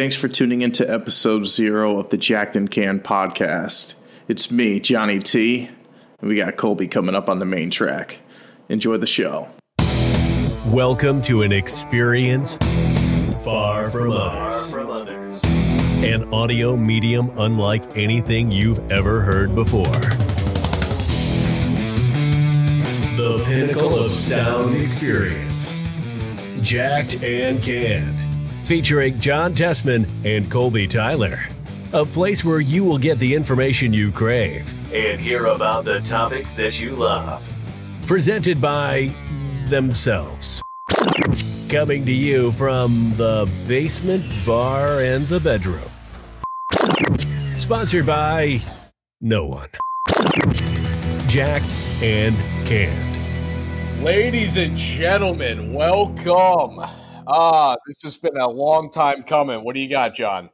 Thanks for tuning into episode zero of the Jacked and Canned podcast. It's me, Johnny T, and we got Colby coming up on the main track. Enjoy the show. Welcome to an experience far from others. An audio medium unlike anything you've ever heard before. The pinnacle of sound experience. Jacked and Canned. Featuring John Tessman and Colby Tyler. A place where you will get the information you crave and hear about the topics that you love. Presented by themselves. Coming to you from the basement, bar, and the bedroom. Sponsored by no one. Jacked and Canned. Ladies and gentlemen, welcome. Ah, this has been a long time coming. What do you got, John?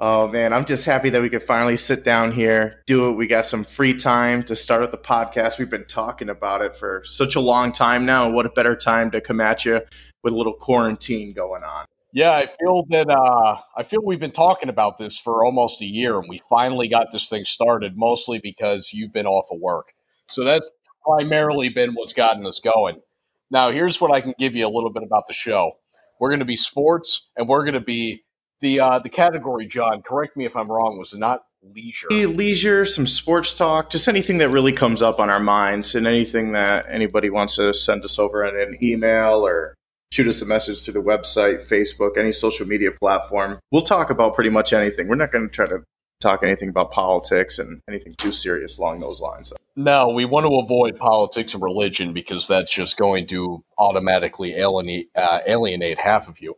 Oh man, I'm just happy that we could finally sit down here, do it. We got some free time to start with the podcast. We've been talking about it for such a long time now. What a better time to come at you with a little quarantine going on. Yeah, I feel that uh, I feel we've been talking about this for almost a year, and we finally got this thing started. Mostly because you've been off of work, so that's primarily been what's gotten us going. Now, here's what I can give you a little bit about the show. We're going to be sports, and we're going to be the uh, the category. John, correct me if I'm wrong. Was not leisure? Leisure, some sports talk, just anything that really comes up on our minds, and anything that anybody wants to send us over in an email or shoot us a message through the website, Facebook, any social media platform. We'll talk about pretty much anything. We're not going to try to talk anything about politics and anything too serious along those lines. No, we want to avoid politics and religion because that's just going to automatically alienate, uh, alienate half of you.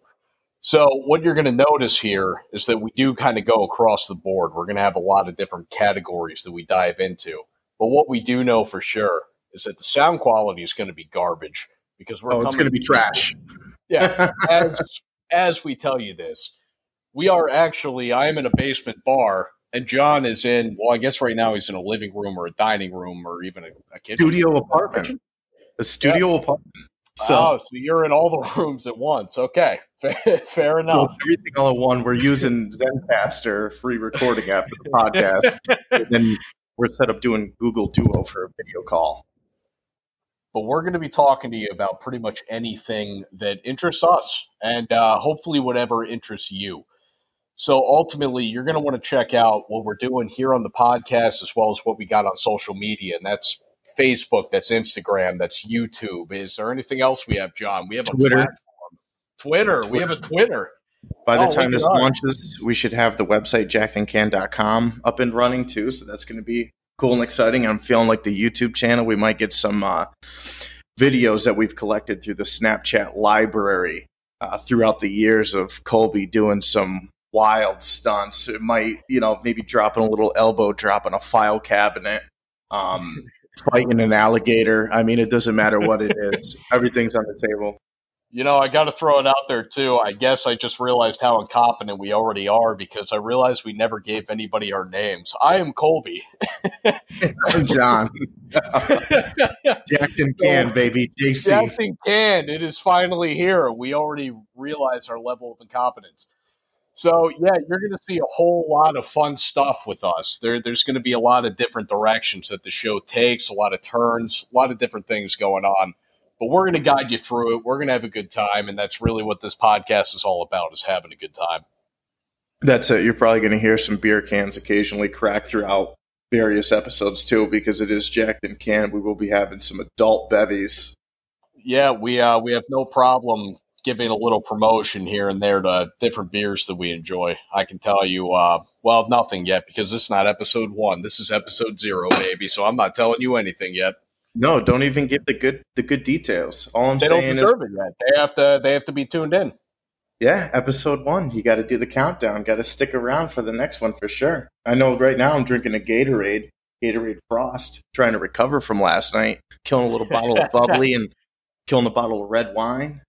So, what you're going to notice here is that we do kind of go across the board. We're going to have a lot of different categories that we dive into. But what we do know for sure is that the sound quality is going to be garbage because we're oh, it's going to be trash. Yeah, as as we tell you this, we are actually. I am in a basement bar, and John is in. Well, I guess right now he's in a living room or a dining room or even a, a kitchen. Studio apartment. A studio apartment. So, oh, so you're in all the rooms at once. Okay, fair enough. So everything all at one. We're using Zencastr free recording after the podcast, and then we're set up doing Google Duo for a video call but we're going to be talking to you about pretty much anything that interests us and uh, hopefully whatever interests you. So ultimately, you're going to want to check out what we're doing here on the podcast as well as what we got on social media, and that's Facebook, that's Instagram, that's YouTube. Is there anything else we have, John? We have a Twitter. Platform. Twitter. We have a Twitter. By the oh, time this launches, we should have the website jackedandcanned.com up and running too. So that's going to be cool and exciting. I'm feeling like the YouTube channel, we might get some uh, videos that we've collected through the Snapchat library uh, throughout the years of Colby doing some wild stunts. It might, you know, maybe dropping a little elbow drop in a file cabinet, um, fighting an alligator. I mean, it doesn't matter what it is, everything's on the table. You know, I got to throw it out there too. I guess I just realized how incompetent we already are because I realized we never gave anybody our names. I am Colby. I'm John. Jacked and Canned, baby. JC. Jacked and Canned. It is finally here. We already realized our level of incompetence. So yeah, you're going to see a whole lot of fun stuff with us. There, there's going to be a lot of different directions that the show takes, a lot of turns, a lot of different things going on but we're going to guide you through it. We're going to have a good time, and that's really what this podcast is all about: is having a good time. That's it. You're probably going to hear some beer cans occasionally crack throughout various episodes too, because it is Jacked and Canned. We will be having some adult bevies. Yeah, we uh, we have no problem giving a little promotion here and there to different beers that we enjoy. I can tell you, uh, well, nothing yet because this is not episode one. This is episode zero, baby. So I'm not telling you anything yet. No, don't even give the good the good details. All I'm they saying is they have to they have to be tuned in. Yeah, episode one. You got to do the countdown. Got to stick around for the next one for sure. I know right now I'm drinking a Gatorade, Gatorade Frost, trying to recover from last night. Killing a little bottle of bubbly and killing a bottle of red wine.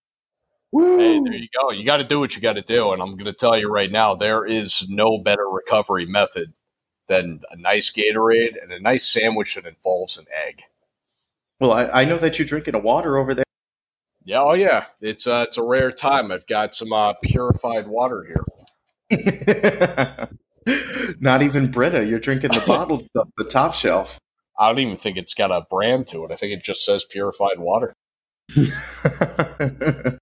Woo! Hey, there you go. You got to do what you got to do, and I'm going to tell you right now, there is no better recovery method than a nice Gatorade and a nice sandwich that involves an egg. Well, I, I know that you're drinking a water over there. Yeah, oh yeah, it's uh, it's a rare time. I've got some uh, purified water here. Not even Brita. You're drinking the bottled stuff, the top shelf. I don't even think it's got a brand to it. I think it just says purified water.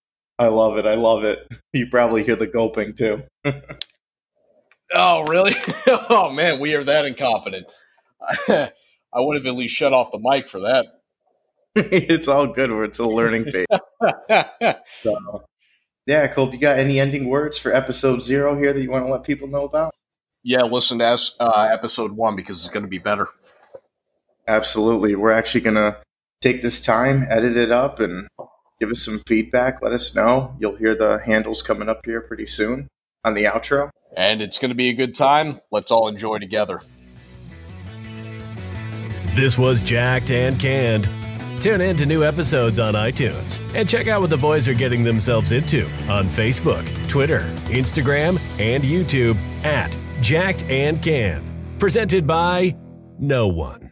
I love it. I love it. You probably hear the gulping too. oh, really? oh, man, we are that incompetent. I would have at least shut off the mic for that. it's all good. It's a learning phase. so, yeah, Cole, you got any ending words for episode zero here that you want to let people know about? Yeah, listen to uh, episode one because it's going to be better. Absolutely. We're actually going to take this time, edit it up, and give us some feedback. Let us know. You'll hear the handles coming up here pretty soon on the outro. And it's going to be a good time. Let's all enjoy together. This was Jacked and Canned. Tune in to new episodes on iTunes and check out what the boys are getting themselves into on Facebook, Twitter, Instagram, and YouTube at Jacked and Canned. Presented by no one.